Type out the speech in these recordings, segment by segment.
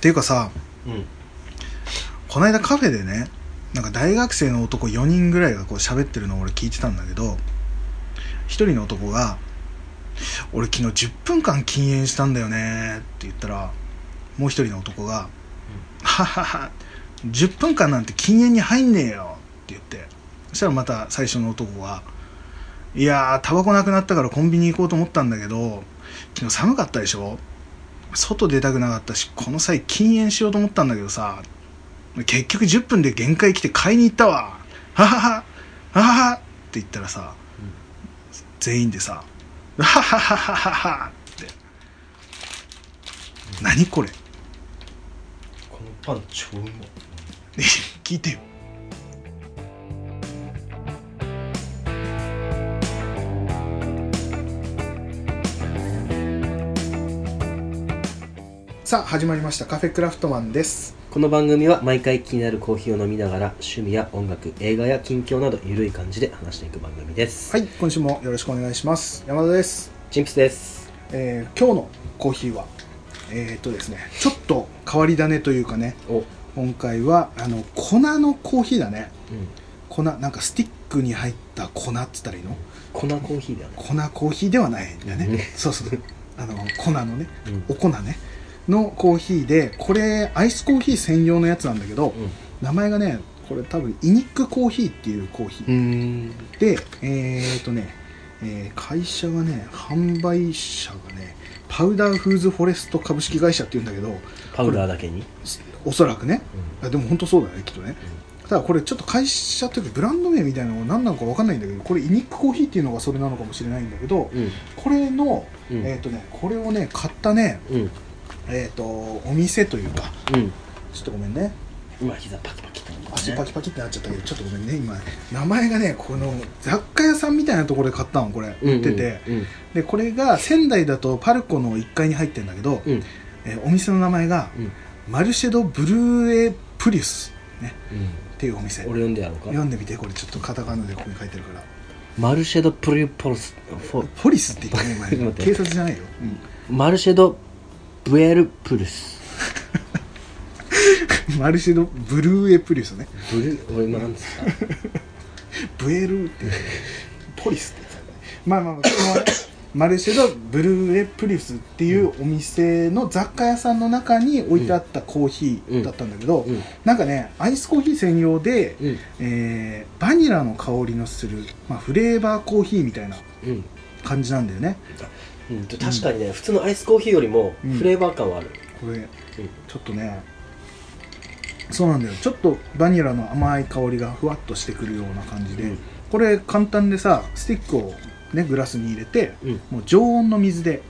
ていうかさうん。この間カフェでねなんか大学生の男4人ぐらいがこう喋ってるのを俺聞いてたんだけど一人の男が「俺昨日10分間禁煙したんだよね」って言ったらもう一人の男が「ははは10分間なんて禁煙に入んねえよ」って言って。そしたらまた最初の男が「いやータバコなくなったからコンビニ行こうと思ったんだけど昨日寒かったでしょ？外出たくなかったしこの際禁煙しようと思ったんだけどさ結局10分で限界来て買いに行ったわ。ははははははって言ったらさ、全員でさははははははって。何これ？このパン超うまい。聞いてよさあ始まりました。カフェクラフトマンです。この番組は毎回気になるコーヒーを飲みながら趣味や音楽映画や近況などゆるい感じで話していく番組です。はい今週もよろしくお願いします。山田です、チンプスです。えー今日のコーヒーはえー、っとですねちょっと変わり種というかねお。うん今回はあの粉のコーヒーだね。粉なんかスティックに入った粉っつったらいいの？粉コーヒーだよね。粉コーヒーではないんだね、うん。そうそう。あの粉のねうん。お粉ねのコーヒーでこれアイスコーヒー専用のやつなんだけど、名前がねこれ多分イニックコーヒーっていうコーヒー、うん。でえー、とね、えー会社がね販売者がねパウダーフーズフォレスト株式会社っていうんだけどパウダーだけに？おそらくね。あでも本当そうだねきっとね。ただこれちょっと会社というかブランド名みたいなのが何なのか分かんないんだけどこれイニックコーヒーっていうのがそれなのかもしれないんだけどうん。これの、うん。えっ、とねこれをね買ったねうんえっ、とお店というか。うん。ちょっとごめんね。今膝パキパキってね。足パキパキってなっちゃったけどちょっとごめんね。今名前がねこの雑貨屋さんみたいなところで買ったのこれ。売ってて、うんでこれが仙台だとパルコの1階に入ってるんだけど、うん。うんえーお店の名前がうん。マルシェド・ブルーエ・プリウス、ね、うん。っていうお店。俺読んでやろうか。読んでみて。これちょっとカタカナでここに書いてるから。マルシェドプリュポルスフォポリスって言ったね前。警察じゃないよ、マルシェドブエルプルス。う んマルシェド・ブルーエ・プリウスね。ブル俺今なんですか？ブエルって。ポリスって言ってたね。まあまあまのマルシェド・ブルーエ・プリウスっていうお店の雑貨屋さんの中に置いてあったコーヒーだったんだけど、うん。なんかねアイスコーヒー専用で、うん。えーバニラの香りのする、まあ、フレーバーコーヒーみたいなうん。感じなんだよねうん、と確かにね、普通のアイスコーヒーよりもうん。フレーバー感はある、これちょっとねそうなんだよ。ちょっとバニラの甘い香りがふわっとしてくるような感じで、うん。これ簡単でさスティックをねグラスに入れてうん。もう常温の水で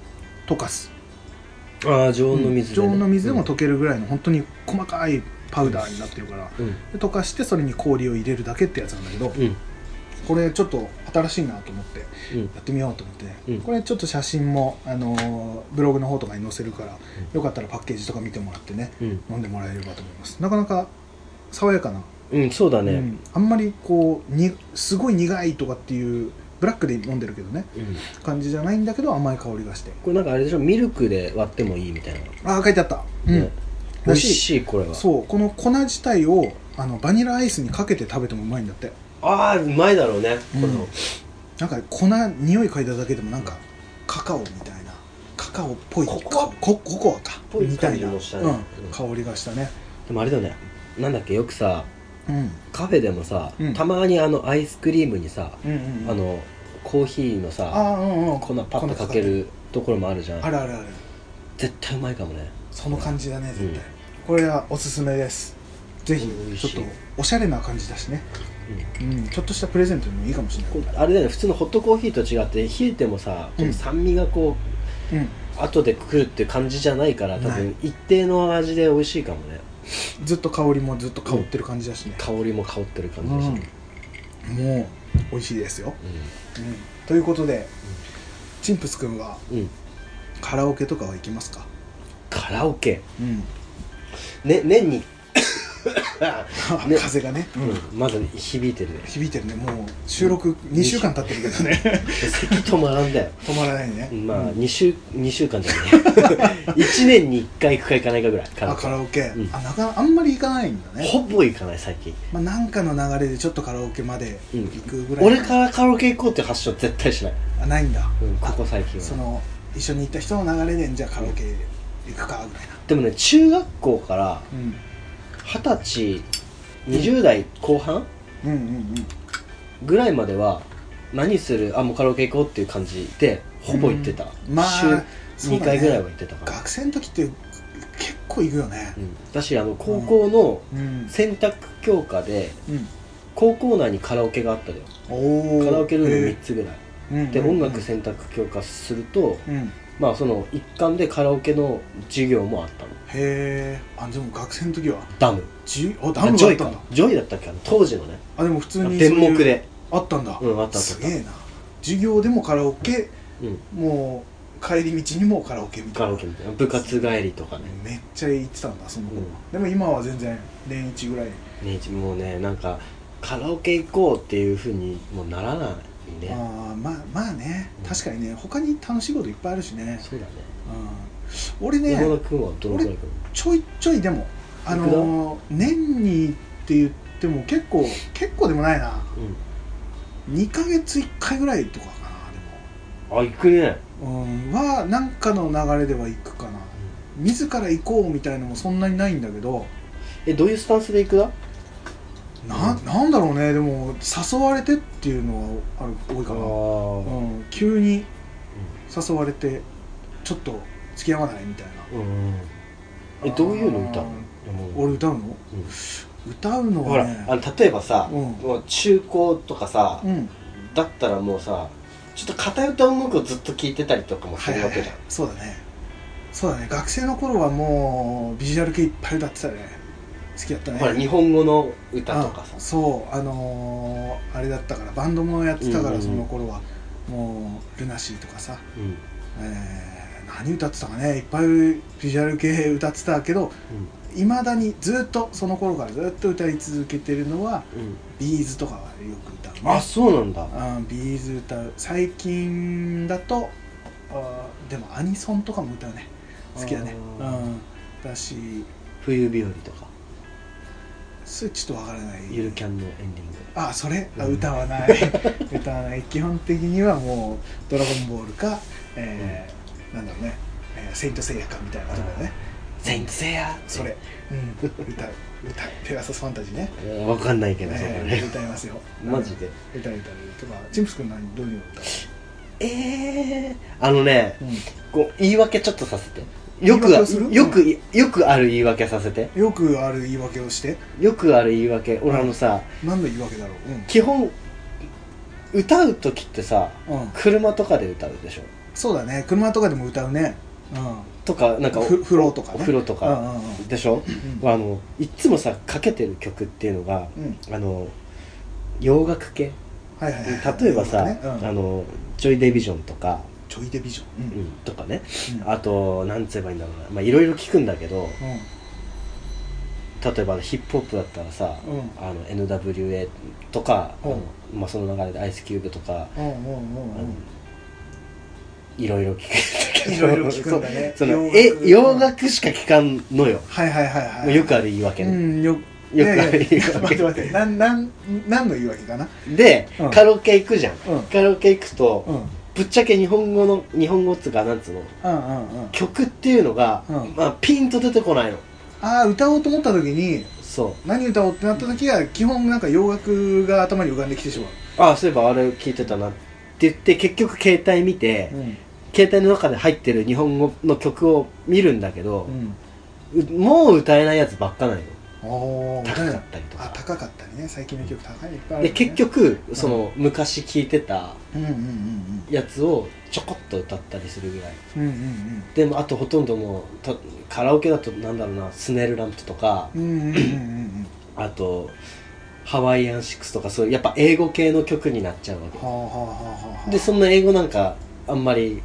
溶かす。ああ常温の水で、ね。常温の水でも溶けるぐらいの本当に細かいパウダーになってるから、うん。で溶かしてそれに氷を入れるだけってやつなんだけど、うんこれちょっと新しいなと思ってうん。やってみようと思って、うん。これちょっと写真も、あのーブログの方とかに載せるから、よかったらパッケージとか見てもらってねうん、飲んでもらえればと思います。なかなか爽やかな、うん、そうだね、うん。あんまりこうにすごい苦いとかっていうブラックで飲んでるけどねうん。感じじゃないんだけど甘い香りがして。これなんかあれでしょ？ミルクで割ってもいいみたいな、ああ書いてあった。うん、ね。美味しいこれは。そう。この粉自体をあのバニラアイスにかけて食べてもうまいんだってああうまいだろうね、うん。この。なんか粉匂い嗅いだだけでもなんかカカオみたいなカカオっぽいココア？かコココアかぽいみたいな、香りがしたね。でもあれだよね。なんだっけよくさうん。カフェでもさ、うん。たまにあのアイスクリームにさ、うんうんうん。あのコーヒーのあさあうんうん。粉パッとかけるところもあるじゃん。あるあるある。絶対うまいかもね。その感じだね絶対、うんこれはおすすめです。ぜひちょっとおしゃれな感じだしね、うん、ちょっとしたプレゼントにもいいかもしれない。あれだよね普通のホットコーヒーと違って冷えてもさちょっと酸味がこう、うん。後で来るって感じじゃないから多分一定の味で美味しいかもね。ずっと香りもずっと香ってる感じだしね、香りも香ってる感じだし、もう美味しいですよ、うん、ということで、チンプスくんはうん、うん、カラオケとかは行きますか？カラオケ。うん。ね年にね 風がね、うん。うんまだ響いてるね。響いてるね。もう収録2週間経ってるけどね。咳 止まらんだよ。止まらないね。まあうん。2週二週間じゃね。え1年に1回行くか行かないかぐらい。カラあオケ。カラオケ、うん。あなかあんまり行かないんだね。ほぼ行かない最近。まあ、なんかの流れでちょっとカラオケまでうん。行くぐらい、俺からカラオケ行こうって発想絶対しない、あないんだ、うん、ここ最近は。その一緒に行った人の流れでじゃあカラオケ行くかぐらいな。でもね中学校からうん二十歳20代後半？うん。うんうんぐらいまでは何する？あもうカラオケ行こうっていう感じでほぼ行ってた、うん。まあ週2そうだね。回ぐらいは行ってたから学生の時って結構行くよね。うん、だしあの高校のうん。選択教科でうん。高校内にカラオケがあったのよ。おおカラオケルーム3つぐらい。うん。で音楽選択教科するとうんまあその一環でカラオケの授業もあったの。へえあでも学生の時は？ダム。じあダあジョイかムがあったんだ。ジョイだったっけ？当時のね。あでも普通に電そういう目で。あったんだ。うんあったあったすげえな。授業でもカラオケ？うん。もう帰り道にもカラオケみたカラオケみたいな。部活帰りとかね。めっちゃ行ってたんだその頃。は、うん。でも今は全然年一ぐらい。ねもうねなんかカラオケ行こうっていうふうにもうならないね。ああまあまあね。うん確かにね他に楽しいこといっぱいあるしね、そうだね。うん、俺ね山田君はどのくらいかちょいちょいでもあのー年にって言っても結構結構でもないな。うん。2ヶ月1回ぐらいとかかあ行くね。なでも、うん、はなんかの流れでは行くかな。自ら行こうみたいのもそんなにないんだけど。えどういうスタンスで行くだ？ななんだろうね。でも誘われてっていうのはある多いかな、あうん、急に誘われてちょっと付き合わないみたいな。うんえどういうの歌うの？俺歌うの？歌うのほらはねあの例えばさ、うん。もう中高とかさ、うん。だったらもうさちょっと偏った音楽をずっと聴いてたりとかもするわけじゃん、そうだね。そうだね。学生の頃はもうビジュアル系いっぱい歌ってたね好きだったね。ほら日本語の歌とかさ。あそうあのーあれだったからバンドもやってたから、うんうんうん。その頃は。もうルナシーとかさ、うん。えー何歌ってたかね。いっぱいビジュアル系歌ってたけどいまだにずっとその頃からずっと歌い続けてるのはうん、うんビーズとかはよく歌うね。あそうなんだ。あビーズ歌う。最近だとあでもアニソンとかも歌うね。好きだね。うん。だし冬日和とかそれちょっとわからない。ゆるキャンのエンディング。あそれ？あうん。歌わない。歌わない。基本的にはもう「ドラゴンボールか」えーなんだろうね「えーセイント・セイヤ」かみたいなとこね。セイントセイヤそれ、うん、歌う。歌う。ペガサスファンタジーね。うんわかんないけどそこえーね。歌いますよ。マジで？うん。歌う歌うとか。チンプス君何どういうの歌う？ええあのねうん。こう言い訳ちょっとさせてよくよくよくある言い訳させて。よくある言い訳をして？よくある言い訳。俺あのさ何の言い訳だろ基本歌う時ってさううん、うん、車とかで歌うでしょ？そうだね。車とかでも歌うね。うん。とかなんかふ風呂とかね。お風呂とかうんうんうん。でしょ？うん。あのいっつもさかけてる曲っていうのがうん。あの洋楽系？はいはいはい。例えばさ、ね。うん。あのジョイ・デビジョンとか、ジョイ・デビジョン。うん。とかね。うん。あとなんつえばいいんだろうな。まあいろいろ聞くんだけどうん。例えばヒップホップだったらさ、うん。あの NWA とか、うん。あのまあ、その流れでアイスキューブとか、いろいろ聞くんだけど。いろいろ聞くんだね。そ の洋楽。え洋楽しか聞かんのよ、はいはいはいはい。よくある言い訳うね、んよよくある言い訳。待って待って。なんなん何の言い訳かな？で、うん。カラオケ行くじゃん、うん。カラオケ行くと、うんぶっちゃけ日本語の日本語っつうかなんつうの？うんうんうん。曲っていうのが、うん。まあ、ピンと出てこないの。ああ歌おうと思った時にそ何歌おうってなった時は基本なんか洋楽が頭に浮かんできてしまう。うああそういえばあれ聞いてたなって言って結局携帯見て、うん。携帯の中で入ってる日本語の曲を見るんだけどう、ん。うもう歌えないやつばっかないの高かったりとか。あ高かったりね。最近の曲高い。いっぱいあるね。結局その、昔聴いてたやつをちょこっと歌ったりするぐらい。うんうんうん。でもあとほとんどもうたカラオケだとなんだろうな。スネルランプとか。うんうんうんうんうん。あとハワイアンシックスとかそういうやっぱ英語系の曲になっちゃうわけ。でそんな英語なんかあんまり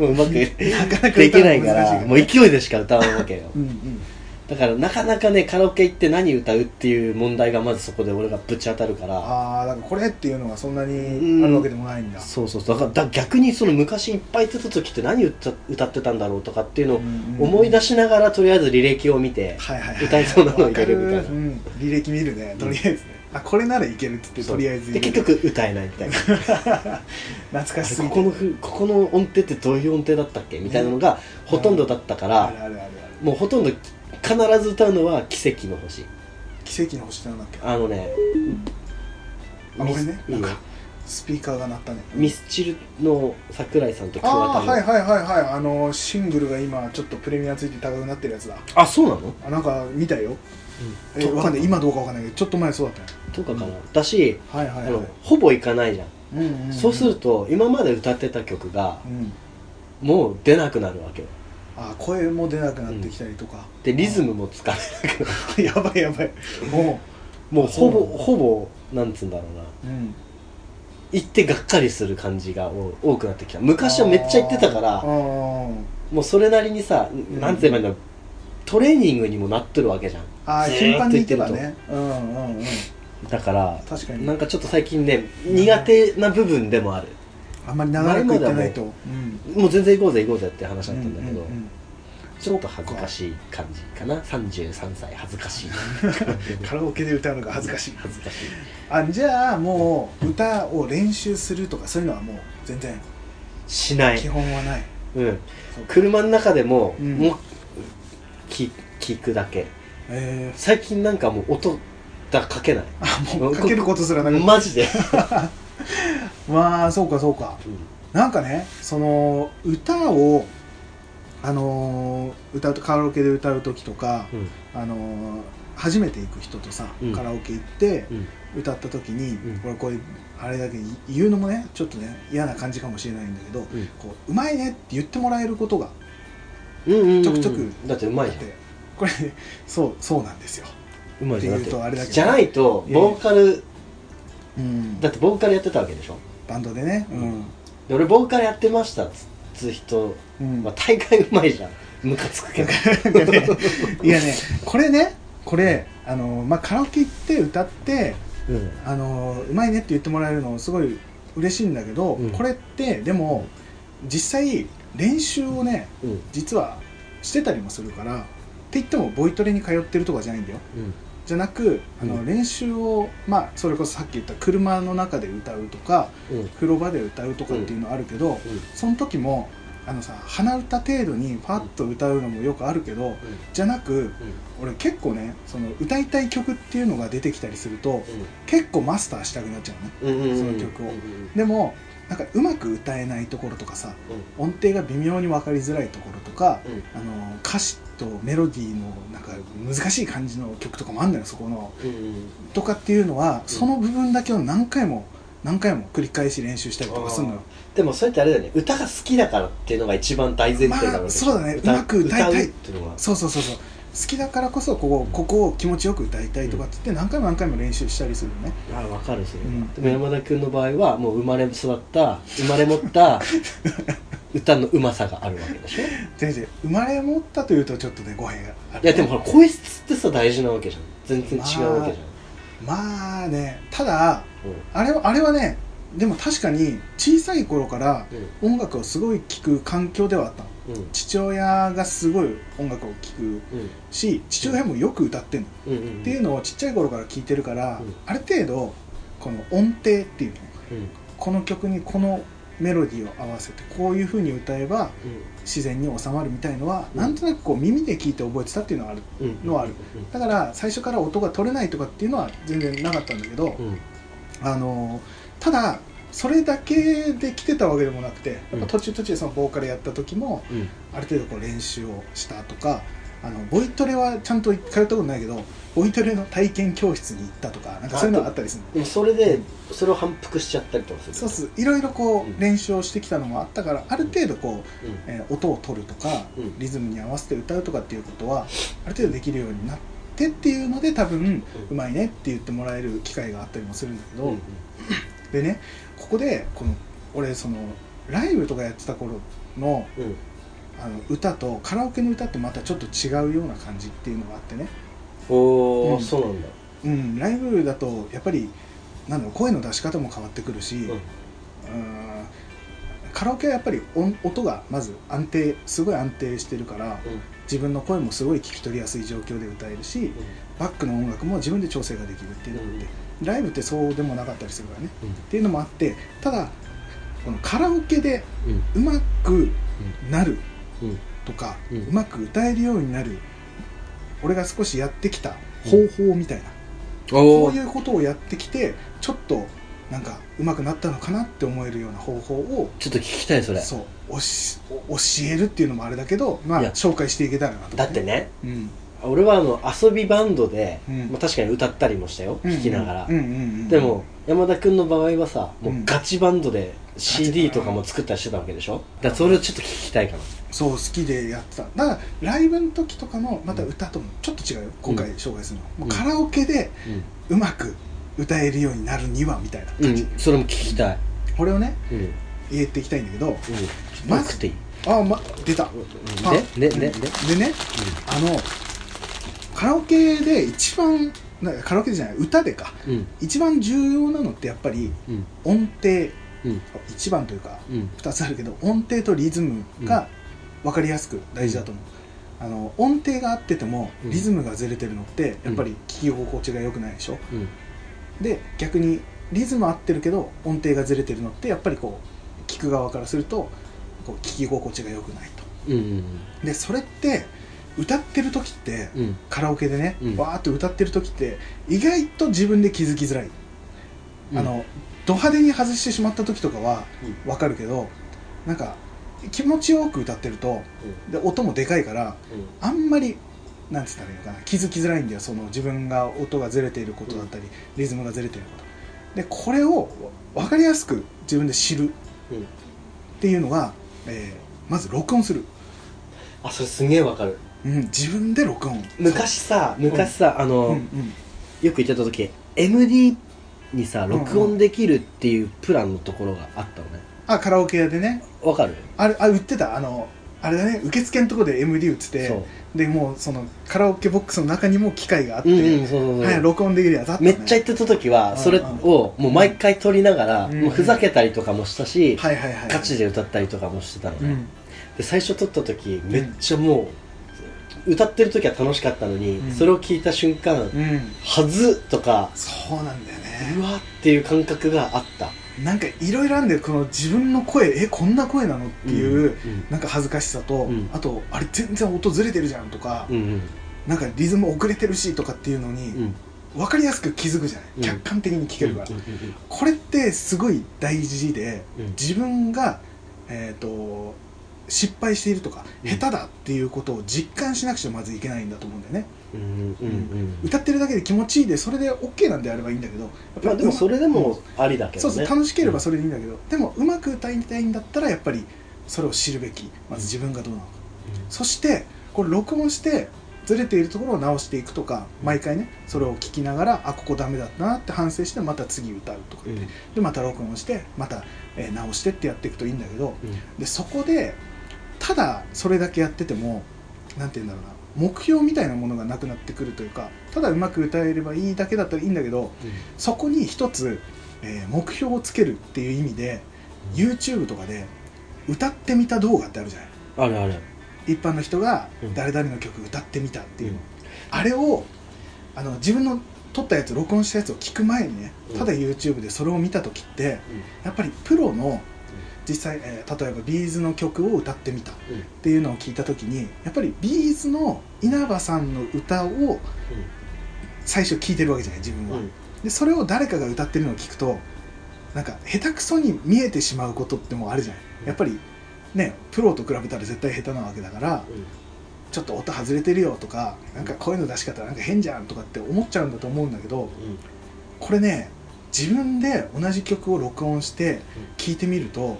うん。うまくできないからもう勢いでしか歌わないわけよ。うんうんだからなかなかねカラオケ行って何歌うっていう問題がまずそこで俺がぶち当たるから。ああだからこれっていうのがそんなにあるわけでもないんだ、そうそうそう。だからだ逆にその昔いっぱい出た時って何歌歌ってたんだろうとかっていうのを思い出しながらとりあえず履歴を見てはいはいはい歌いそうなのを入れるみたいな。うん、履歴見るねとりあえずね、あこれならいけるっつってとりあえずで入れる結局歌えないみたいな。懐かしすぎて。ここのふここの音程ってどういう音程だったっけみたいなのがほとんどだったから、あるあるあるある。もうほとんど必ず歌うのは「奇跡の星。奇跡の星ってなんだっけ」あのねあこれねなんかスピーカーが鳴ったね。ミスチルの桜井さんとあ桑田の。あはいはいはいはい。あのシングルが今ちょっとプレミアついて高くなってるやつだ。あそうなの？あなんか見たよ。えとわかんない。今どうかわかんないけどちょっと前そうだったよ。とかかな、だし、はいはいはい。あのほぼ行かないじゃん、うんうんん。そうすると今まで歌ってた曲がうん。もう出なくなるわけよあ声も出なくなってきたりとか、でリズムも使えなくなるやばいやばい。ももうほぼほぼなんつうんだろうな。う、うん、行ってがっかりする感じがお多くなってきた。昔はめっちゃ行ってたからもうそれなりにさ、んなんて言えばいいんだろう。トレーニングにもなっとるわけじゃん。あーずーっと頻繁に行ってねうんうんうん。だから確かに。なんかちょっと最近ね苦手な部分でもあるあんまり長く行ってないと。うん。もう全然行こうぜ行こうぜって話だったんだけど、うんうんうん。ちょっと恥ずかしい感じかな。33歳恥ずかしい。カラオケで歌うのが恥ずかしい。恥ずかしい。あじゃあもう歌を練習するとかそういうのはもう全然しない。基本はない。うん。車の中でも、うん。もう聞聞くだけ。えー、最近なんかもう音だかけない。あもうかけることすらなくマジで、まあそうかそうか。なんかねその歌をあのー歌うとカラオケで歌う時とか、うん。あのー初めて行く人とさ、うん。カラオケ行ってうん。歌った時に、ん。俺これあれだけ言うのもねちょっとね嫌な感じかもしれないんだけど、うん。こううまいねって言ってもらえることがうんうんうんちょくちょくだってうまいじゃん。あって。これそうそうなんですよ、うまいじゃん。だって言うとあれだけど。じゃないとボーカルうん。だってボーカルやってたわけでしょ？バンドでね。うん、で俺ボーカルやってましたっつう人うん。まあ大概うまいじゃん。ムカつくけど。いやねこれねこれあの、まあ、カラオケ行って歌ってうん。あのうまいねって言ってもらえるのすごい嬉しいんだけど、うん。これってでも実際練習をねうん。実はしてたりもするからって言ってもボイトレに通ってるとかじゃないんだよ。うんじゃなくあの、うん。練習をまあそれこそさっき言った車の中で歌うとかうん。風呂場で歌うとかっていうのあるけど、その時もあのさ鼻歌程度にパッと歌うのもよくあるけど、じゃなく俺結構ねその歌いたい曲っていうのが出てきたりすると結構マスターしたくなっちゃうねうんうんうんその曲を。うん。でもなんかうまく歌えないところとかさ音程が微妙に分かりづらいところとかうん。あの歌詞とメロディーのなんか難しい感じの曲とかもあるんだよそこの。うんうんとかっていうのは、うん。その部分だけを何回も何回も繰り返し練習したりとかするのよ。でもそれってあれだよね。歌が好きだからっていうのが一番大前提だろまあそうだね。うまく歌いたい。っていうのは。そうそうそうそう好きだからこそここここを気持ちよく歌いたいとかって言って何回も何回も練習したりするのね。あ分かるそれは、うん。でも山田君の場合はもう生まれ育った生まれ持った 歌のうまさがあるわけでしょ？い先生生まれ持ったというとちょっとね語弊がある。やでもほら声質ってさ大事なわけじゃん。全然違うわけじまあねただゃん、あれはあれはねでも確かに小さい頃からうん。音楽をすごい聴く環境ではあったの。うんうん父親がすごい音楽を聴くうん。し父親もよく歌ってんの、っていうのをちっちゃい頃から聞いてるから、うん。ある程度この音程っていうのうん。この曲にこのメロディーを合わせてこういう風に歌えば自然に収まるみたいのは、うん。なんとなくこう耳で聞いて覚えてたっていうのはあるのはある。だから最初から音が取れないとかっていうのは全然なかったんだけど、うん。あのただそれだけで来てたわけでもなくてやっぱ途中途中でそのボーカルやった時もうん。ある程度こう練習をしたとかあのボイトレはちゃんと通ったことないけどボイトレの体験教室に行ったとかなんかそういうのがあったりするの。でもそれでそれを反復しちゃったりとかするそうそう。いろいろこう練習をしてきたのもあったからある程度こう、うん。えー音を取るとかうん。リズムに合わせて歌うとかっていうことはある程度できるようになってっていうので多分うまいねって言ってもらえる機会があったりもするんだけど、うんでねここでこの俺そのライブとかやってた頃のうん。あの歌とカラオケの歌ってまたちょっと違うような感じっていうのがあってね。おお、うん。そうなんだ。うん。ライブだとやっぱりなんだろう声の出し方も変わってくるし、うん。うん。カラオケはやっぱり音音がまず安定すごい安定してるから自分の声もすごい聞き取りやすい状況で歌えるしバックの音楽も自分で調整ができるっていうのがあって、ライブってそうでもなかったりするからね。うん。っていうのもあってただこのカラオケでうまくなるうん。うんとか、ううんまく歌えるようになる俺が少しやってきた方法みたいな、おおこういうことをやってきてちょっとなんかうまくなったのかなって思えるような方法をちょっと聞きたいそれ。そうおしお教えるっていうのもあれだけど、まあ紹介していけたらなと思だってね。うん俺はあの遊びバンドで、うん。まあ、確かに歌ったりもしたよ、弾きながら、うんうんうんうん。でも山田君の場合はさもううん。ガチバンドで CD とかも作ったりしてたわけでしょ？だからそれをちょっと聞きたいかな。そう好きでやってた。だからライブの時とかのまた歌ともちょっと違うよ今回紹介するの、もうカラオケでうまく歌えるようになるにはみたいなうん、感じ、うん、それも聞きたい。これをねうん。うん言っていきたいんだけどままずずっていい。あま出た。あででで。ででねあのカラオケで一番なカラオケじゃない歌でか。うん。一番重要なのってやっぱりうん。音程。うん。一番というかうん。2つあるけど音程とリズムが分かりやすく大事だと思う、あの音程が合っててもうん。リズムがずれてるのってやっぱり聞き心地が良くないでしょ？うん。で逆にリズム合ってるけど音程がずれてるのってやっぱりこう聞く側からするとこう聞き心地が良くないと。うん。でそれって歌ってる時ってうん。うんカラオケでね、うん。わーっと歌ってる時って意外と自分で気づきづらい、うん。あのド派手に外してしまった時とかはわかるけどなんか気持ちよく歌ってるとで音もでかいからあんまりなんつったらいいのかな気づきづらいんだよ。その自分が音がずれていることだったり、リズムがずれていること。でこれを分かりやすく自分で知るうん。っていうのが、えーまず録音する、あそれすげえわかるうん、自分で録音。昔さ昔さあの、そううんうん。よく言ってた時 MD にさ録音できるっていうプランのところがあったのね。あカラオケ屋でね。わかる？あれあ売ってた。あのあれだね。受付のとこで MD 売っててでもうそのカラオケボックスの中にも機械があって、はい、録音できるやつあった、ね、めっちゃ行ってた時はそれをもう毎回撮りながら、うんもうふざけたりとかもしたし、はいはいはい。ガチで歌ったりとかもしてたのね、うん。で最初撮った時めっちゃもう歌ってる時は楽しかったのに、うん。それを聞いた瞬間うん。はずとかそうなんだようねわっていう感覚があった。なんかいろいろあるんだよこの自分の声えこんな声なのっていう、うんなんか恥ずかしさと、うん。あとあれ全然音ずれてるじゃんとか、うんうん。なんかリズム遅れてるしとかっていうのに、うん。分かりやすく気づくじゃない、うん。客観的に聞けるから、うんうん。これってすごい大事でうん。自分が、えー、と失敗しているとか、うん。下手だっていうことを実感しなくちゃまずいけないんだと思うんだよね、うんうんうん。歌ってるだけで気持ちいいでそれで OK なんであればいいんだけどまあでもそれでもありだけどね。そうそう楽しければそれでいいんだけど、でもうまく歌いたいんだったらやっぱりそれを知るべきまず自分がどうなのか、そしてこれ録音してずれているところを直していくとか毎回ねそれを聞きながらあここダメだったなって反省してまた次歌うとかうんうんでまた録音してまた、えー直してってやっていくといいんだけどう。んでそこでただそれだけやっててもなんて言うんだろうな目標みたいなものがなくなってくるというかただうまく歌えればいいだけだったらいいんだけどそこに一つ、えー目標をつけるっていう意味で YouTube とかで歌ってみた動画ってあるじゃない。あるある。一般の人がうん。誰々の曲歌ってみたっていうの、うん。あれをあの自分の撮ったやつ録音したやつを聞く前にねうん。ただ YouTube でそれを見た時ってやっぱりプロの実際、えー例えばビーズの曲を歌ってみたっていうのを聞いた時にやっぱりビーズの稲葉さんの歌を最初聞いてるわけじゃない自分は、でそれを誰かが歌ってるのを聞くとなんか下手くそに見えてしまうことってもうあるじゃないやっぱりねプロと比べたら絶対下手なわけだからちょっと音外れてるよとかなんか声の出し方なんか変じゃんとかって思っちゃうんだと思うんだけどこれね自分で同じ曲を録音して聴いてみると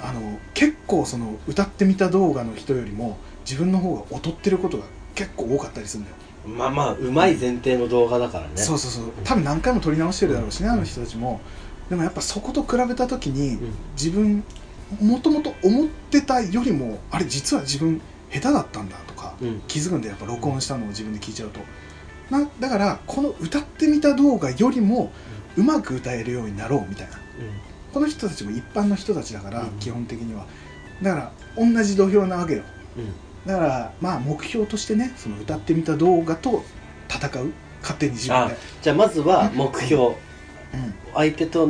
あの結構その歌ってみた動画の人よりも自分の方が劣ってることが結構多かったりするんだよ、まあまあうまい前提の動画だからね。そうそうそう。多分何回も撮り直してるだろうしね、あの人たちも。でもやっぱそこと比べた時に、自分もともと思ってたよりもあれ実は自分下手だったんだとかうん。気づくんでやっぱ録音したのを自分で聞いちゃうと。なだからこの歌ってみた動画よりもうまく歌えるようになろうみたいな。この人たちも一般の人たちだから、うん。基本的には。だから同じ土俵なわけよ。うん。だからまあ目標としてねその歌ってみた動画と戦う。勝手に自分あで、じゃあまずは目標。うん、相手と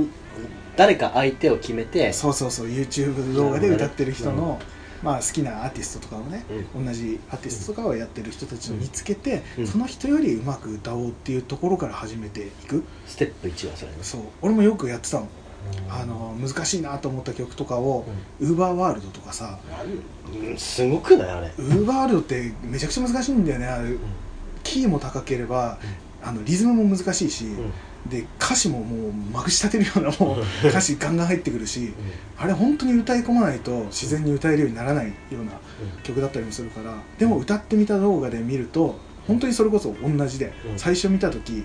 誰か相手を決めてそうそうそう YouTube 動画で歌ってる人の、まあ、好きなアーティストとかをね、同じアーティストとかをやってる人たちを見つけて、うん。その人よりうまく歌おうっていうところから始めていく。ステップ1はそれそう。俺もよくやってたの。あの難しいなと思った曲とかをう UberWorld とかさ。なんうんすごくない？あれ。UberWorld ってめちゃくちゃ難しいんだよね。あれキーも高ければ、あのリズムも難しいし、で歌詞ももうまくし立てるようなもう 歌詞ガンガン入ってくるしあれ本当に歌い込まないと自然に歌えるようにならないような曲だったりもするからでも歌ってみた動画で見ると本当にそれこそ同じで、うん。最初見た時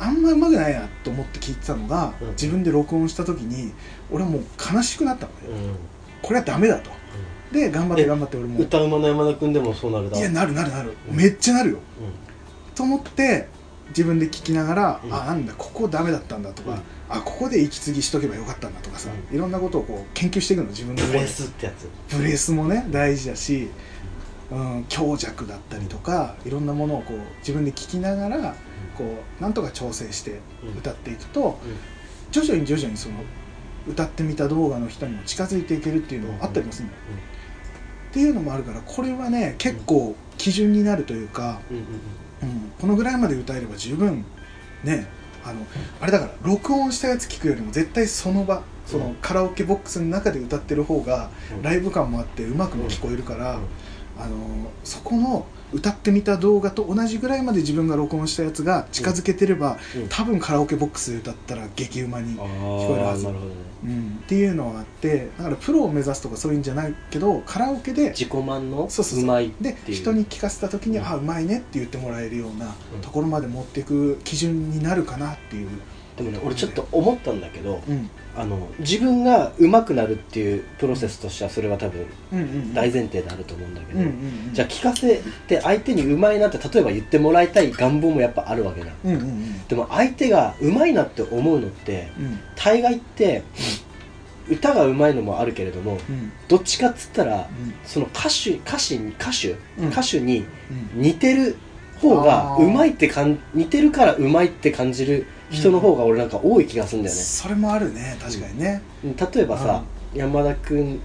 あんま上手くないなと思って聞いてたのが、うん。自分で録音した時に俺はもう悲しくなったのね、うん。これはダメだと。で頑張ってえ頑張って俺も。歌うまの山田君でもそうなるだいやなるなるなる、うん。めっちゃなるよ。うと思って自分で聞きながら、うん。あなんだここダメだったんだとか、うん。あここで息継ぎしとけばよかったんだとかさ、ういろんなことをこう研究していくの自分でんブレスってやつ。ブレスもね大事だし、うん、強弱だったりとかいろんなものをこう自分で聞きながらこうなんとか調整して歌っていくと、徐々に徐々にその歌ってみた動画の人にも近づいていけるっていうのがあったりもするの、っていうのもあるからこれはね結構基準になるというか、うんうんうん、このぐらいまで歌えれば十分ねあのあれだから録音したやつ聞くよりも絶対その場そのカラオケボックスの中で歌ってる方がうん。ライブ感もあってうまくも聞こえるから、うん。あのそこの歌ってみた動画と同じぐらいまで自分が録音したやつが近づけてれば、うん。多分カラオケボックスで歌ったら激うまに、あこえるはず。ね。うん、っていうのがあってだからプロを目指すとかそういうんじゃないけどカラオケで自己満のそうそうそう。で人に聞かせた時に、うん。あうまいねって言ってもらえるようなうんところまで持っていく基準になるかなっていう、でもね俺ちょっと思ったんだけどうん、あの自分が上手くなるっていうプロセスとしてはそれは多分大前提であると思うんだけど、うんうんうん。じゃあ聞かせて相手にうまいなって例えば言ってもらいたい願望もやっぱあるわけじゃん。うんうんうん。でも相手がうまいなって思うのってうん。大概って歌がうまいのもあるけれどもうん。どっちかっつったらうん。その歌手歌詞に歌手、うん。歌手にうん。似てる方がうまいってかん似てるからうまいって感じる人の方が俺なんか多い気がするんだよね、それもあるね確かにね、例えばさ、山田君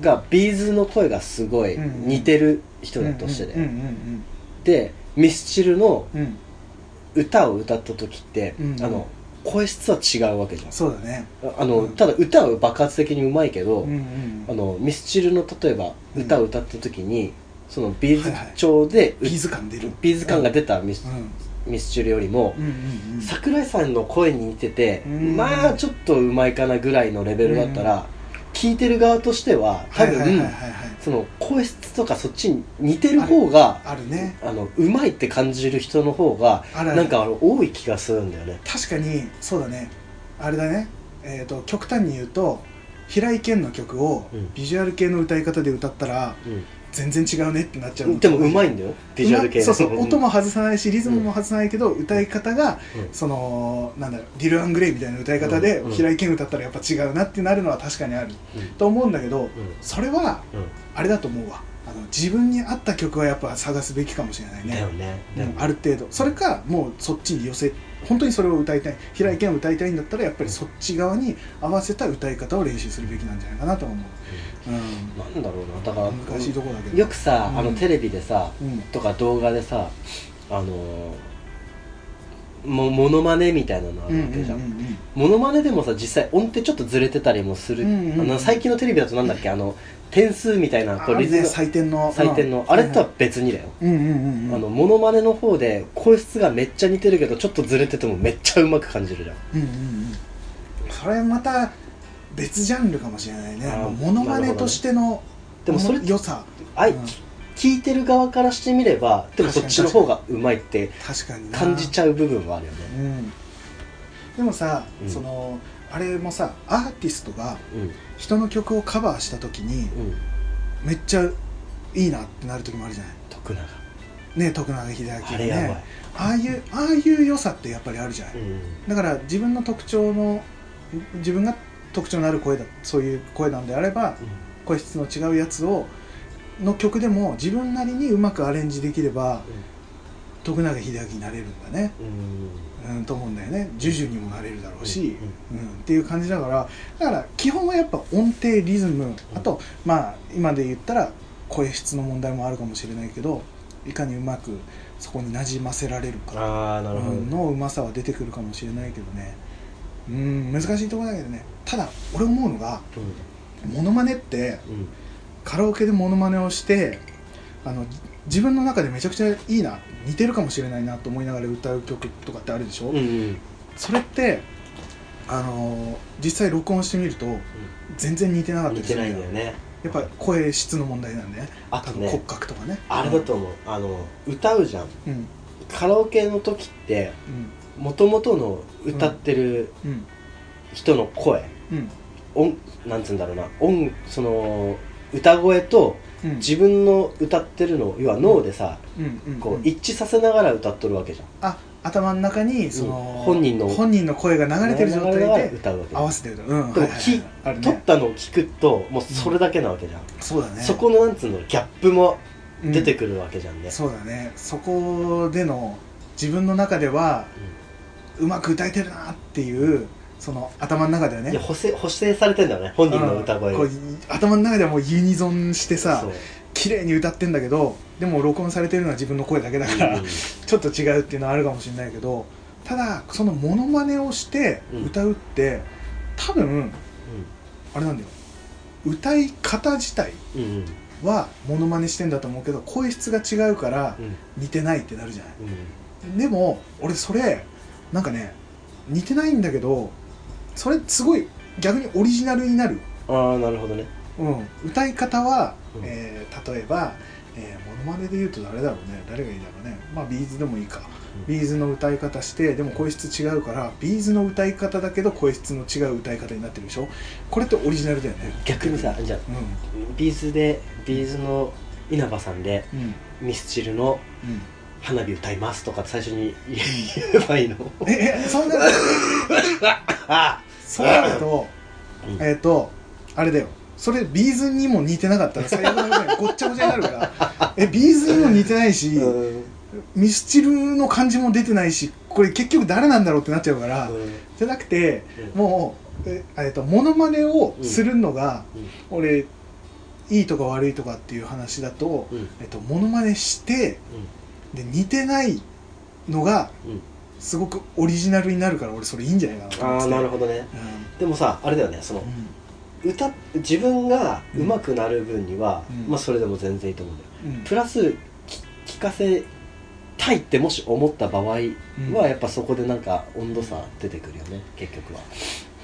がビーズの声がすごいうん似てる人だとしてね、うんうんでミスチルのうん。うんうん歌を歌った時って、うんあの声質は違うわけじゃん。そうだね。ああの、うん。ただ歌は爆発的にうまいけど、うんうんあのミスチルの例えば歌を歌った時に、そのビーズはいはい。調で、ビーズ感出る。ビーズ感が出たミス,、うんミスチルよりも、うんうんうん。桜井さんの声に似てて、うん。まあちょっとうまいかなぐらいのレベルだったら、聞いてる側としては多分、その声質とかそっちに似てる方があるね。あのうまいって感じる人の方がなんか多い気がするんだよね。確かにそうだね。あれだね。えっ、と極端に言うと平井堅の曲をうん。ビジュアル系の歌い方で歌ったら全然違うねってなっちゃう。でもうまいんだよ。ビジュアル系そうそううん音も外さないしリズムも外さないけど、歌い方がうん。そのなんだろうディル・アングレイみたいな歌い方で、うん。平井堅歌ったらやっぱ違うなってなるのは確かにある。と思うんだけど、それはあれだと思うわ。あの自分に合った曲はやっぱ探すべきかもしれないね。ある程度。それかもうそっちに寄せ本当にそれを歌いたい。平井堅を歌いたいんだったらやっぱりそっち側に合わせた歌い方を練習するべきなんじゃないかなと思う、うん、なんだろうな。だから難しいとこだけど。よくさ、うん。あのテレビでさうん。とか動画でさあのーもモノマネみたいなのあるわけじゃん,、モノマネでもさ実際音程ちょっとずれてたりもする、あの最近のテレビだとなんだっけ？あの点数みたいなこうあれねリズム。採点の。採点の、うん。あれとは別にだよ、あのモノマネの方で声質がめっちゃ似てるけどちょっとずれててもめっちゃうまく感じるじゃん。うんうんうん。それまた別ジャンルかもしれないね。もうモノマネとしてのでもそれ良さ。あい、うん。聞いてる側からしてみればでもそっちの方がうまいって確かにな。感じちゃう部分はあるよね。うん。でもさ、うん。そのあれもさアーティストがうん。人の曲をカバーした時にうん。めっちゃいいなってなる時もあるじゃない？徳永。ね徳永英明ね。ああいうああいう良さってやっぱりあるじゃない、うん。だから自分の特徴の自分が特徴のある声だそういう声なんであれば声質の違うやつをの曲でも自分なりにうまくアレンジできれば徳永英明になれるんだね、うん。うん、と思うんだよね。ジュジュにもなれるだろうし、ううんっていう感じだからだから基本はやっぱ音程リズムあとまあ今で言ったら声質の問題もあるかもしれないけどいかにうまくそこになじませられるかのうまさは出てくるかもしれないけどねうん難しいところだけどね。ただ俺思うのがモノマネってうん。カラオケでモノマネをしてあの自分の中でめちゃくちゃいいな似てるかもしれないなと思いながら歌う曲とかってあるでしょ、うんうん。それってあの実際録音してみると全然似てなかったりするないんだよね。やっぱ声質の問題なんでね。あとね骨格とかね。あれだと思う。あの歌うじゃん。うん。カラオケの時ってもともとの歌ってる人の声うん。音なんつうんだろうな。音その歌声とうん。自分の歌ってるのを要は脳でさこう一致させながら歌っとるわけじゃん。あ頭の中にその、うん本人の本人の声が流れてる状態で歌うわけ合わせてるうん。でもはいはい。ったのを聞くともうそれだけなわけじゃん、そうだね。そこのなんつうのギャップもうん出てくるわけじゃんね、そうだね。そこでの自分の中ではうまく歌えてるなっていうその頭の中ではね。いや補正補正されてんだよね本人の歌声うんこう頭の中ではもうユニゾンしてさ綺麗に歌ってんだけどでも録音されてるのは自分の声だけだから、うん ちょっと違うっていうのはあるかもしれないけどただそのモノマネをして歌うって、多分あれなんだよ。歌い方自体うんうん。はモノマネしてんだと思うけど声質が違うからうん。似てないってなるじゃない。うん。でも俺それなんかね似てないんだけどそれすごい逆にオリジナルになる、ああなるほどね。うん、歌い方は、うん。えー例えば、えーモノマネで言うと誰だろうね。誰がいいだろうね。まあビーズでもいいか、うん。ビーズの歌い方してでも声質違うからビーズの歌い方だけど声質の違う歌い方になってるでしょ。これってオリジナルだよね。逆にさじゃあうビーズでビーズの稲葉さんでんうん。ミスチルのうん花火歌いますとか最初に言えばいいの？ええそんなあ そうなるとうん。えっ、とあれだよ。それビーズにも似てなかったら最悪なぐらいごっちゃごちゃになるから。えビーズにも似てないし、うん。ミスチルの感じも出てないしこれ結局誰なんだろうってなっちゃうから、じゃなくてうん。もうええっとモノマネをするのが、うん。俺いいとか悪いとかっていう話だと、うん。えっと、モノマネしてで似てないのがうん。すごくオリジナルになるから俺それいいんじゃないかなと思って。ああなるほどね。でもさあれだよね。その歌自分が上手くなる分には、うん。まあそれでも全然いいと思うんだよ。うん。うんプラスき聞かせたいってもし思った場合はやっぱそこでなんか温度差出てくるよね結局は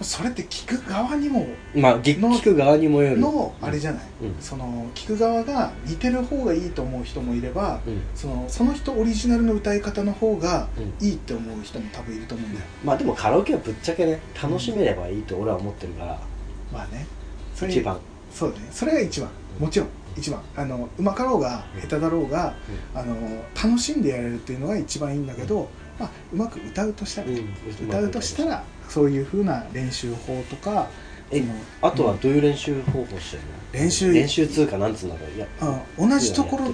それって聞く側にもまあ聞く側にもよる。のあれじゃない、うん。その聞く側が似てる方がいいと思う人もいればうん。そのその人オリジナルの歌い方の方がうん。いいって思う人も多分いると思うんだよ。まあでもカラオケはぶっちゃけね楽しめればいいと俺は思ってるから。まあね。それ一番。そうだね。それが一番。もちろん。一番。あのうまかろうがうん下手だろうが、あの楽しんでやれるっていうのが一番いいんだけど、まあ、うまく歌うとしたら、うん。歌うとしたらそういうふうな練習法とかえあとはどういう練習方法してるの？練習。練習通過なんつうんだろう？いやうん同じところ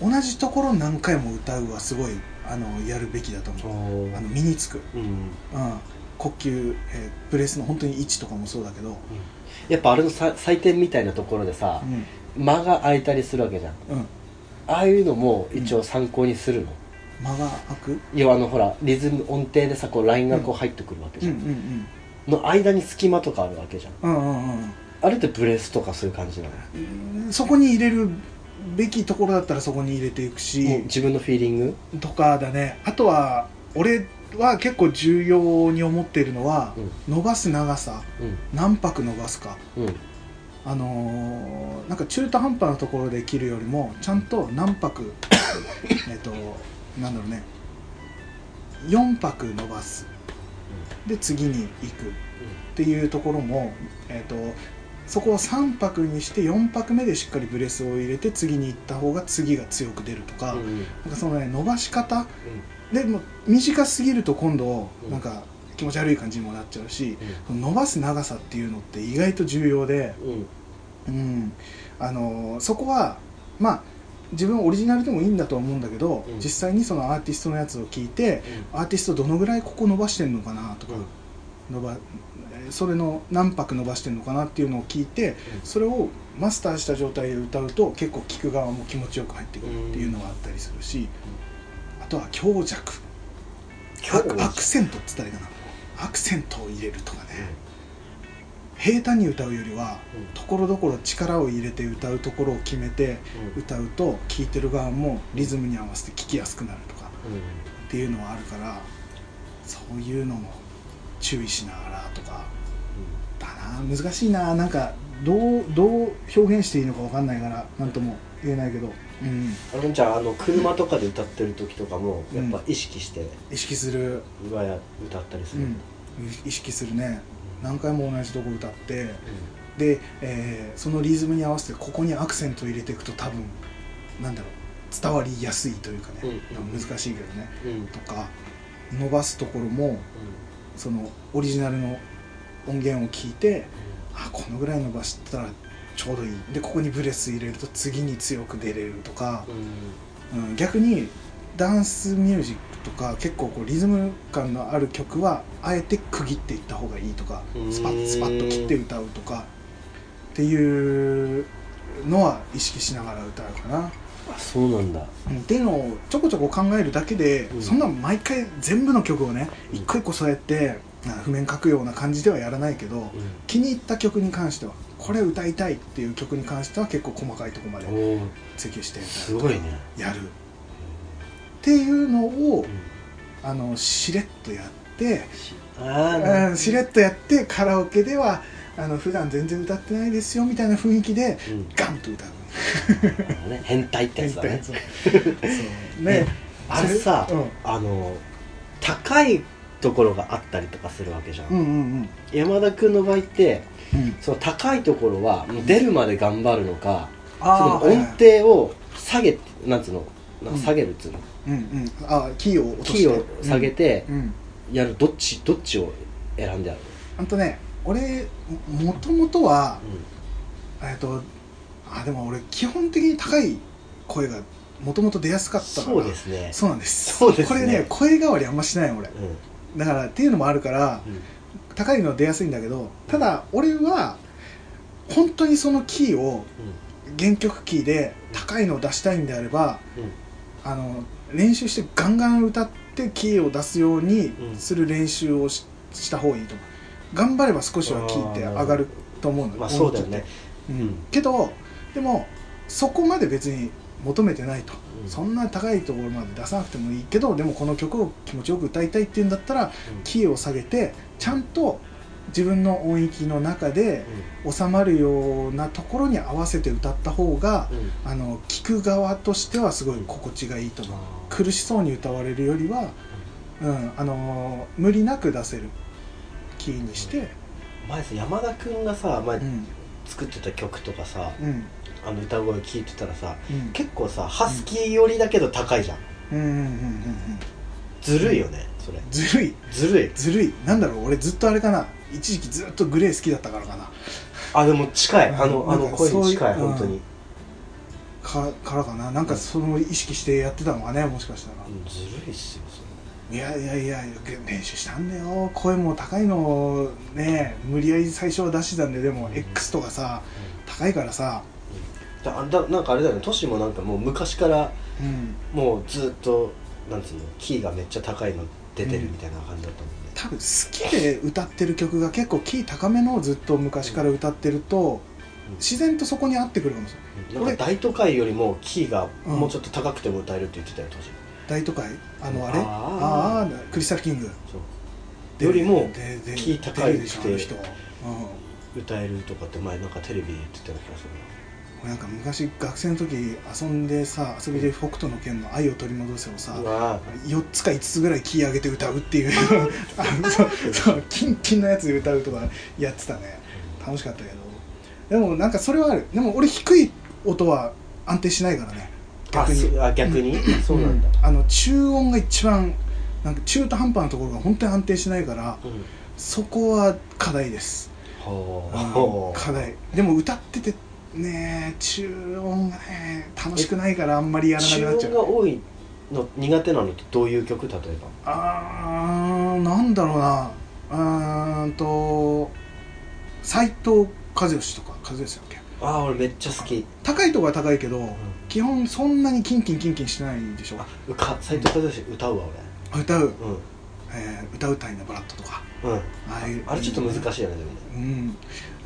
同じところ何回も歌うはすごいあのやるべきだと思う。あの身につく、うんうん、呼吸、えープレスの本当に位置とかもそうだけど、やっぱあれのさ採点みたいなところでさうん。間が空いたりするわけじゃん。うん、ああいうのも一応参考にするの、間が空く？要はあのほらリズム音程でさこうラインがこう入ってくるわけうんうじゃん、ん。の間に隙間とかあるわけじゃん。うんうんうん。あれってブレスとかそういう感じなの、うんそこに入れるべきところだったらそこに入れていくし、自分のフィーリング？とかだね。あとは俺は結構重要に思っているのは、伸ばす長さ。うん。何拍伸ばすか。うん。あのーなんか中途半端なところで切るよりもちゃんと何拍 えっとなんだろうね。4拍伸ばす。で次に行くっていうところも、えー、とそこを3拍にして4拍目でしっかりブレスを入れて次に行った方が次が強く出るとか,、うんうん。なんかそのね伸ばし方でも短すぎると今度うん。なんか気持ち悪い感じにもなっちゃうし、伸ばす長さっていうのって意外と重要で、うん。うん。うん、あのそこはまあ自分オリジナルでもいいんだとは思うんだけど、うん。実際にそのアーティストのやつを聞いてアーティストどのぐらいここ伸ばしてんのかなとか、伸ばえーそれの何拍伸ばしてんのかなっていうのを聞いてそれをマスターした状態で歌うと結構聴く側も気持ちよく入ってくるっていうのがあったりするし、あとは強弱。アクセントって言ったらいいかな。アクセントを入れるとかね、平坦に歌うよりはところどころ力を入れて歌うところを決めて歌うと聴いてる側もリズムに合わせて聴きやすくなるとかっていうのはあるからそういうのも注意しながらとかだな難しいな。なんかどうどう表現していいのか分かんないから何とも言えないけど、うん、あのじゃああの車とかで歌ってる時とかもうん。やっぱ意識して意識する、歌ったりする。うん、意識するね何回も同じとこ歌ってで、えーそのリズムに合わせてここにアクセントを入れていくと多分なんだろう伝わりやすいというかね、うん。難しいけどねうん。うんとか伸ばすところもそのオリジナルの音源を聞いてあこのぐらい伸ばしたらちょうどいい。でここにブレス入れると次に強く出れるとか。う、ん。うん、逆にダンスミュージックとか結構こうリズム感のある曲はあえて区切っていった方がいいとかうん。スパッスパッと切って歌うとかっていうのは意識しながら歌うかな。あそうなんだ。うん。っていうのをちょこちょこ考えるだけで、うん。そんな毎回全部の曲をねうん一個一個そうやって譜面書くような感じではやらないけど、気に入った曲に関してはこれ歌いたいっていう曲に関しては結構細かいところまで追求してすごいね。やるっていうのをあのしれっとやって、しれっとやってカラオケではあの普段全然歌ってないですよみたいな雰囲気でうん。ガンと歌う。ね変態ってやつだね。そう。ね。あれ？さうん。あの高いところがあったりとかするわけじゃん、うんうん山田君の場合ってうん。うんその高いところは出るまで頑張るのか、あその音程を下げてなんつうの？下げるっつうの、うんうん。あキーを落として。キーを下げてうん、うんやるどっちどっちを選んであるあとね俺もともとはの、えっとあでも俺基本的に高い声がもともと出やすかったからそうですね。そうなんです。そうですね。これね声変わりあんましない俺。うん。だからっていうのもあるからうん。高いの出やすいんだけどただ俺は本当にそのキーを原曲キーで高いのを出したいんであればあの練習してガンガン歌ってキーを出すようにする練習をしした方がいいと思う。頑張れば少しはキーって上がると思うのよ。まあそうだよね。うん。けどでもそこまで別に求めてないと、うん。そんな高いところまで出さなくてもいいけどでもこの曲を気持ちよく歌いたいっていうんだったらキーを下げてちゃんと自分の音域の中で収まるようなところに合わせて歌った方がうん。うんあの聞く側としてはすごい心地がいいと思う、苦しそうに歌われるよりは、うん。あのー無理なく出せるキーにして、前さ山田君がさ前うん。作ってた曲とかさうん。あの歌声聞いてたらさうん。結構さハスキー寄りだけど高いじゃん。うん。うんうんうんうん。ずるいよねそれ。ずるい。ずるい。ずるい。なんだろう俺ずっとあれかな一時期ずっとグレー好きだったからかな。あでも近い。うん。あのあの声に近い本当に。かからかな。なんかその意識してやってたのかねもしかしたら、うんずるいっすよそいやいやいや練習したんだよ。声も高いのね無理やり最初は出してたんででもうん。X とかさ高いからさ。れだだなんかあれだよね。トシもなんかもう昔からうん。もうずっとなんつうのキーがめっちゃ高いの出てるみたいな感じだったもん。ね多分好きで歌ってる曲が結構キー高めのをずっと昔から歌ってると、うん。自然とそこに合ってくるかもしれない。大都会よりもキーがうん。もうちょっと高くても歌えるって言ってたよトシ大都会？あのあれ？あー。ああクリスタルキング。よりもキー高い出るでしょあの人、う歌えるとかって前なんかテレビで言ってたような気がする俺なんか昔学生の時遊んでさ遊びで北斗の拳の「愛を取り戻せ」をさうわ4つか5つぐらいキー上げて歌うっていう そうそうキンキンのやつで歌うとかやってたね。楽しかったけど。でもなんかそれはある。でも俺低い音は安定しないからね。あ逆に。そあ逆に、そうなんだ、あの中音が一番なんか中途半端なところが本当に安定しないからうん。そこは課題です、課題。でも歌っててね中音がね楽しくないからあんまりやらなくなっちゃ中う音が多いの苦手なのってどういう曲例えば？あーなんだろうな。うーんと斎藤和義とか和義だっけ？ああ俺めっちゃ好き。高いとこは高いけど、基本そんなにキンキンキンキンしてないでしょ。あ斎藤和義歌うわ歌う、俺えー歌うたいなバラッドとか。うんうんあれちょっと難しいよねでも。ね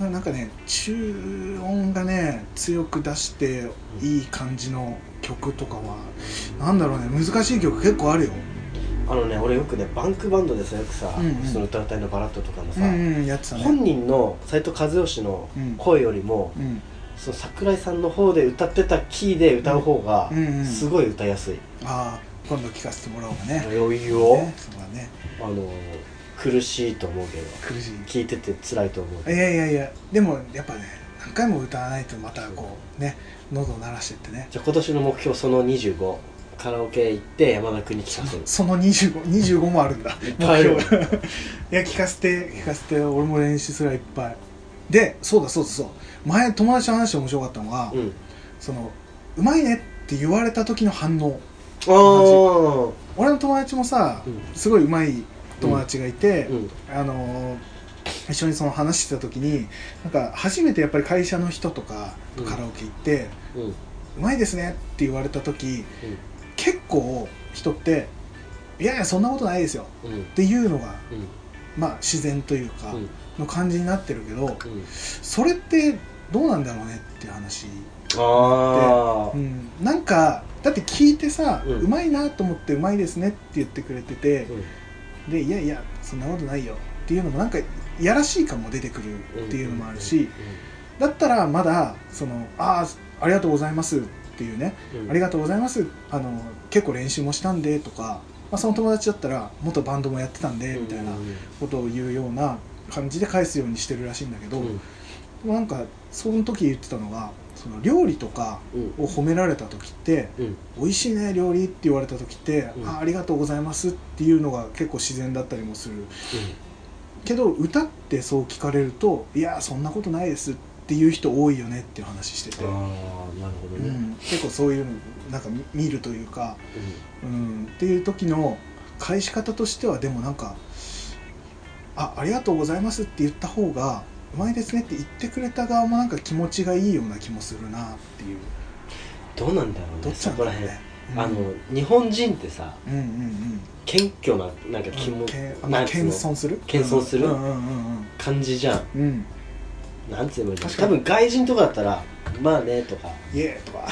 うん。なんかね中音がね強く出していい感じの曲とかはなんだろうね難しい曲結構あるよ。あのね俺よくねバンクバンドでさよくさ、うんうん。その歌うたいのバラッドとかのさ、うんうんね。本人の斎藤和義のうん。声よりも、うん。その桜井さんの方で歌ってたキーで歌う方がうんうんすごい歌いやすい、ああ今度聞かせてもらおうかね。余裕を、ねそうだね。あの苦しいと思うけど。苦しい。聞いてて辛いと思ういやいやいや。でもやっぱね何回も歌わないとまたこうね喉を鳴らしてってね。じゃあ今年の目標その25カラオケ行って山田君に聞かせるその2525もあるんだ。いっぱいある。目標。いや聞かせて聞かせて。俺も練習するわいっぱい。でそうだそうだそう前友達と話して面白かったのが、うん。そのうまいねって言われた時の反応。ああ俺の友達もさ、うん。すごいうまい友達がいて、うん。あのー一緒にその話してた時になんか初めてやっぱり会社の人とかとカラオケ行って、うまいですねって言われた時結構人っていやいやそんなことないですよ。っていうのがうん。まあ自然というかうん。の感じになってるけどうん。それってどうなんだろうねっていう話、ああうん、なんかだって聞いてさ、ううんまいなと思ってうまいですねって言ってくれててうんでいやいやそんなことないよっていうのもなんかいやらしい感も出てくるっていうのもあるしだったらまだそのああありがとうございますっていうねうん。ありがとうございますあの結構練習もしたんでとか、まあ、その友達だったら元バンドもやってたんでみたいなことを言うような感じで返すようにしてるらしいんだけど、うん。なんかその時言ってたのがその料理とかうん。を褒められた時ってうん「美味しいね料理」って言われた時って「うん。あありがとうございます」っていうのが結構自然だったりもする。けど歌ってそう聞かれると「いやそんなことないです」っていう人多いよねっていう話してて、なるほどね。うん、結構そういうのなんか見見るというか、うん、っていう時の返し方としてはでもなんか「あありがとうございます」って言った方が「うまいですね」って言ってくれた側もなんか気持ちがいいような気もするなっていう。どうなんだろうねどっちそこら辺なんだろうね。あの日本人ってさうんうんうん。謙虚ななんかうん気もけあなんつうの？謙遜する？謙遜する？うんうんうん感じじゃん。うん。うんなんつうの？確かに。多分外人とかだったらまあねとか。イエーとか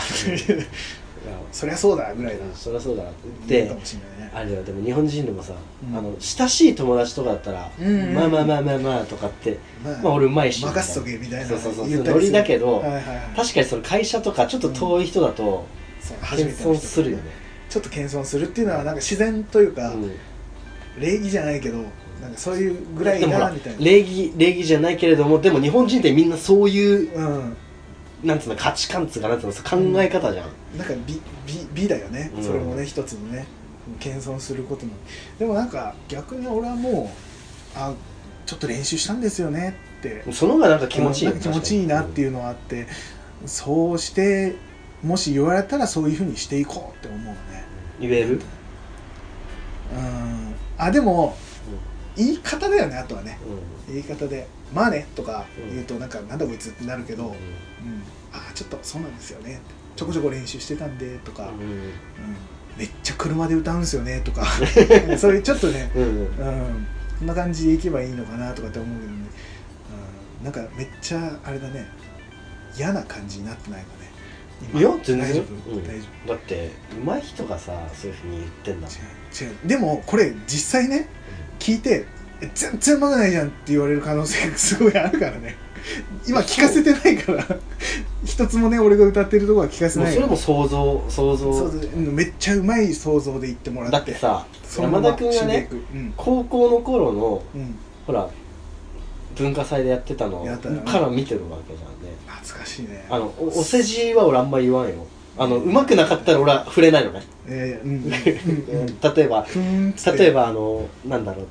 そりゃそうだぐらいだ。そりゃそうだなって。言うでかもしれないね。あれだよでも日本人でもさ、うん。あの親しい友達とかだったら、うんうん。まあまあまあまあまあとかって、ままあ俺うまいし任せとけみたいなそうそうそう。言ったりする。ノリだけどはいはいはい。確かにその会社とかちょっと遠い人だとそう初め謙ての人遜するよね、ちょっと謙遜するっていうのはなんか自然というか、うん。礼儀じゃないけどなんかそういうぐらいでもほらだみたいな。礼儀礼儀じゃないけれどもでも日本人ってみんなそういううんなんつうの価値観っつうかなんつうの考え方じゃん、なんか美美美だよね、うん。それもね一つのね謙遜することもでもなんか逆に俺はもうあちょっと練習したんですよねって。その方がなんか気持ちいい気持ちいいなっていうのはあって、そうしてもし言われたらそういうふうにしていこうって思うね。言える、うん。あでも言い方だよねあとはね。う言い方で「まあね」とか言うとなんか「なんだこいつ」ってなるけど、うん。ん。あちょっとそうなんですよね。ちょこちょこ練習してたんでとか、うん。うん。めっちゃ車で歌うんですよねとか。そういうちょっとね、うん。うん。うん、こんな感じでいけばいいのかなとかって思うけどね、うん、なんかめっちゃあれだね。嫌な感じになってないかね。今。いや全然大丈夫、うん。大丈だって上手い人がさそういうふうに言ってんだ夫違う。違う。でもこれ実際ね聞いてえ全然うまくないじゃんって言われる可能性がすごいあるからね。今聞かせてないから。一つもね俺が歌ってるとこは聞かせない。もうそれも想像想像。めっちゃうまい想像で言ってもらって。だってさ山田君がねうん。高校の頃のうん。ほら文化祭でやってたのから見てるわけじゃんね。懐かしいね。あのおお世辞は俺あんま言わんよあの上手くなかったら俺は触れないのね。例えば例えばあのなんだろう。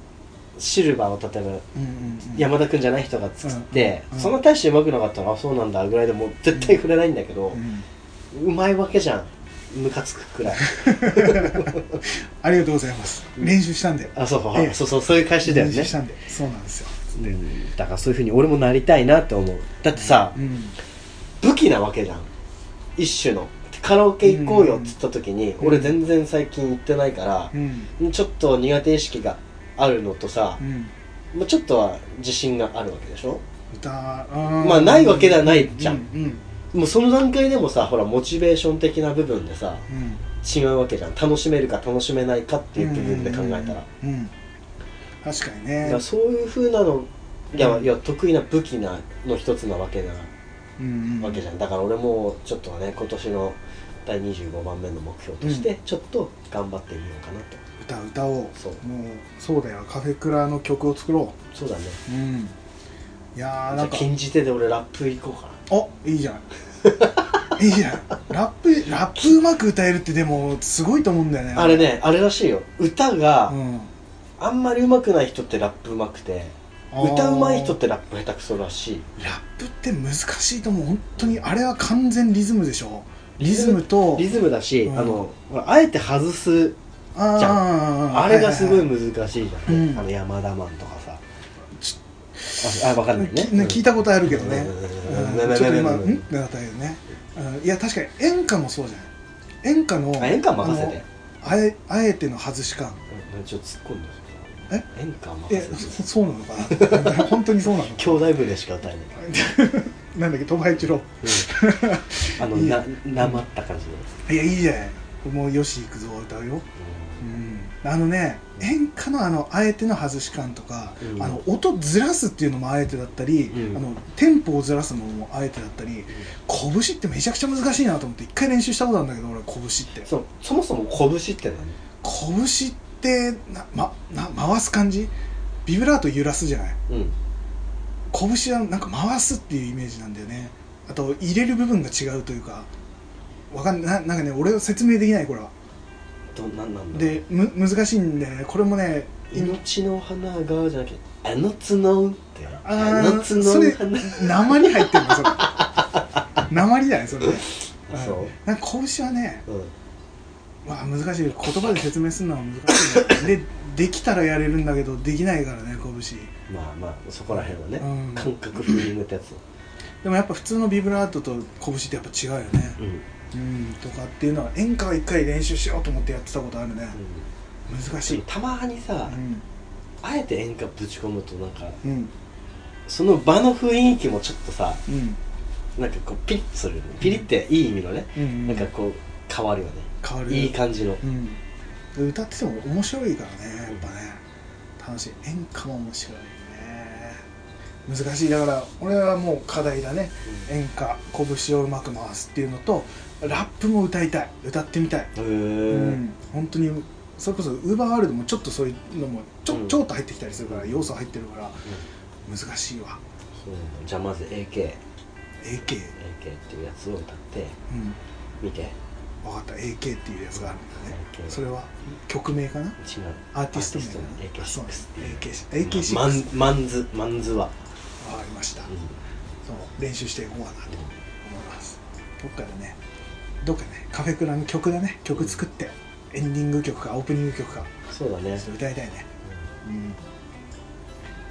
シルバーを例えばうんうんうん。山田君じゃない人が作って、うんうんそん。な大して上手くなかったらあそうなんだぐらいでもう絶対触れないんだけどう、まいわけじゃん。ムカつくくらい。ありがとうございます。練習したんで。あそうそう、ええ。そうそうそういう返しだよね。練習したんで。そうなんですよ。うんだからそういうふうに俺もなりたいなって思う。だってさ、うん。武器なわけじゃん。一種のカラオケ行こうよっつった時に、うん。俺全然最近行ってないからう、ん。ちょっと苦手意識があるのとさう、ん。まあ、ちょっとは自信があるわけでしょ？歌まあないわけではないじゃん。もうその段階でもさほらモチベーション的な部分でさうん。違うわけじゃん。楽しめるか楽しめないかっていう部分で考えたら、確かにだねそういうふうなのいや,、うんいや得意な武器なの一つなわけなわけじゃん。だから俺もちょっとね今年の第25番目の目標として、ちょっと頑張ってみようかなと。歌歌おう。そう。もうそうだよ。カフェクラの曲を作ろそうだね。ううん。いやなんか。禁じ手で俺ラップ行こうかな。おいいじゃん。いいじゃん。ラップラップうまく歌えるってでもすごいと思うんだよね。あれねあれらしいよ。歌がうん。あんまり上手くない人ってラップ上手くて歌上手い人ってラップ下手くそらし。いラップって難しいと思う。本当にあれは完全リズムでしょ。リズムとリズムだし、うん。あのあえて外すあじゃああれがすごいはは難しいじゃん、うんあの山田マンとかさ。ちああ分かんないね。きね聞いたことあるけどね。うん。うん。ちょっと今うん？うんってなったけどね。うん。いや確かに演歌もそうじゃない。演歌のあ演歌任せて。あえあえての外し感。うん。ちょっと突っ込んでえ？演歌え任せてそそうなのかな？本当にそうなの兄弟船しか歌えない。なんだっけ鳥羽一郎。うん。あのいいよななまった感じのいやいいじゃない。もうよし行くぞ歌うよ。うん。あのね演歌のあのあえての外し感とか、うん。あの音ずらすっていうのもあえてだったり、うん。あのテンポをずらすのもあえてだったり拳ってめちゃくちゃ難しいなと思って一回練習したことあるんだけど俺拳って。そう。そもそも拳って何？拳ってな、ま、な回す感じ？ビブラート揺らすじゃない？うん。拳はなんか回すっていうイメージなんだよね。あと入れる部分が違うというか。わかんないななんかね俺は説明できないこれは。どなんなんだでむ難しいんでねこれもね命の花がじゃなくてあの角って。あの角それ花鉛入ってるのそれ。鉛だねそれね。そう。うんなんか拳はねうんわあ難しい。言葉で説明するのは難しいね。でできたらやれるんだけどできないからね拳。まあまあそこら辺はね、うん。感覚フィーリングってやつ。でもやっぱ普通のビブラートと拳ってやっぱ違うよね。うん、うん。とかっていうのは演歌は一回練習しようと思ってやってたことあるね。難しい。たまにさ、うん。あえて演歌ぶち込むとなんかうん。その場の雰囲気もちょっとさうん。なんかこうピリッとするよね。ピリっていい意味のね、うん。なんかこう変わるよね変わる。いい感じの。うん。で歌ってても面白いからねやっぱね。楽しい。演歌も面白いね。難しい。だから俺はもう課題だね。演歌拳をうまく回すっていうのとラップも歌いたい。歌ってみたい、へえうん。本当にそれこそウーバーワールドもちょっとそういうのもちょ,、うん。ちょっと入ってきたりするから要素入ってるから難しいわ。そうじゃあまず AK AK っていうやつを歌ってうん。見て分かった。AK っていうやつがあるんだね。AK それは？曲名かな？アーティスト名かな？アーティストのあそう AK6 っていう AK6 マンマンズマンズは、わかりました、うん。そう練習していこうかなと思います。どっかでねどっかねカフェクラの曲だね。曲作って、エンディング曲かオープニング曲か。そうだね。歌いたいね。うん。っ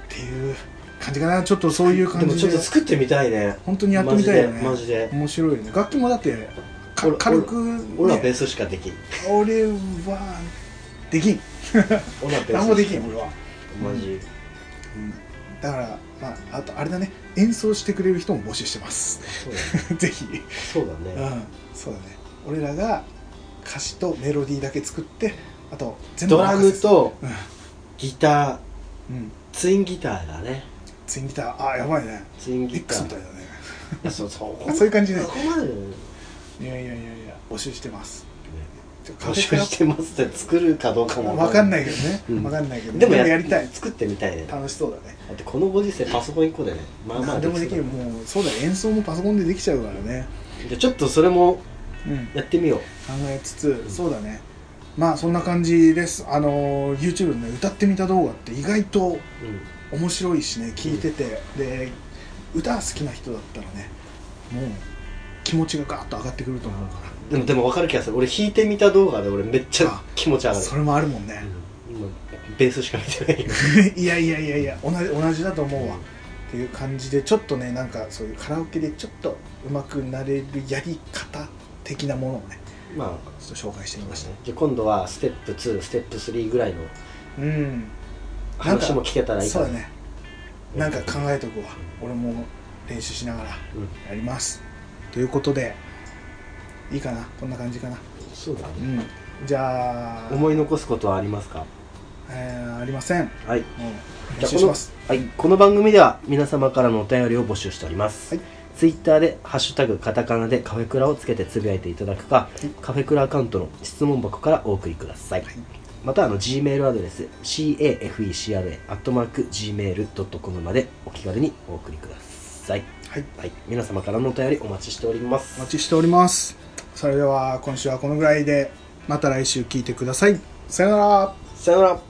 ていう感じかな。ちょっとそういうでも感じで。ちょっと作ってみたいね。本当にやってみたいよね。マジで面白いよね。楽器もだって軽く、ね、俺はベースしかできん。俺はできん。俺はベース何もできん俺は、マジ。うん、だからまああとあれだね。演奏してくれる人も募集してます。そうだね。ぜひ。そうだうねん。そうだね。俺らが歌詞とメロディーだけ作ってあと全部ドラムとうん。ギター。うん。ツインギターだね。ツインギター。あやばいね。ツインギタ X ーみたいだね。そうそうあ そういう感じね。そこまでいやいやいやいや募集してます。募集してますって作るかどうかも分かんない。いけどね、うん。分かんないけどでもやりたい。作ってみたいね。だ楽しそうだね。ってこのご時世パソコン1個でねまあまあ何でもできる。もうそうだよ。演奏もパソコンでできちゃうからね。じゃあちょっとそれもうん。考やってみよう。えつつ、そうだね。まあそんな感じです。あの YouTube のね歌ってみた動画って意外とうん。面白いしね聞いてて、で歌好きな人だったらねもう気持ちがガーッと上がってくると思うかでもでも分かる気がする。俺弾いてみた動画で俺めっちゃあ気持ち上がる。らそれもあるもんね、うん。今ベースしか見てないよ。いやいやいやいや同じ同じだと思うわ、っていう感じでちょっとねなんかそういうカラオケでちょっと上手くなれるやり方的なものをねまあちょっと紹介してみました。じゃあ今度はステップ2ステップ3ぐらいのうん。話も聞けたらいいかな。そうだね。なんか考えとくわ。俺も練習しながらうんやりますということでいいかな？こんな感じかな？そうだね。うん。じゃあ思い残すことはありますか？えーありません。もはい。う練習します。はい、この番組では皆様からのお便りを募集しております、はい。ツイッターで「ハッシュタグカタカナ」でカフェクラをつけてつぶやいていただくか、カフェクラアカウントの質問箱からお送りください、はい。またあの G メールアドレス cafecra.gmail.com までお気軽にお送りください、はい。はい、皆様からのお便りお待ちしております。お待ちしております。それでは今週はこのぐらいでまた来週聞いてください。さよなら。さよなら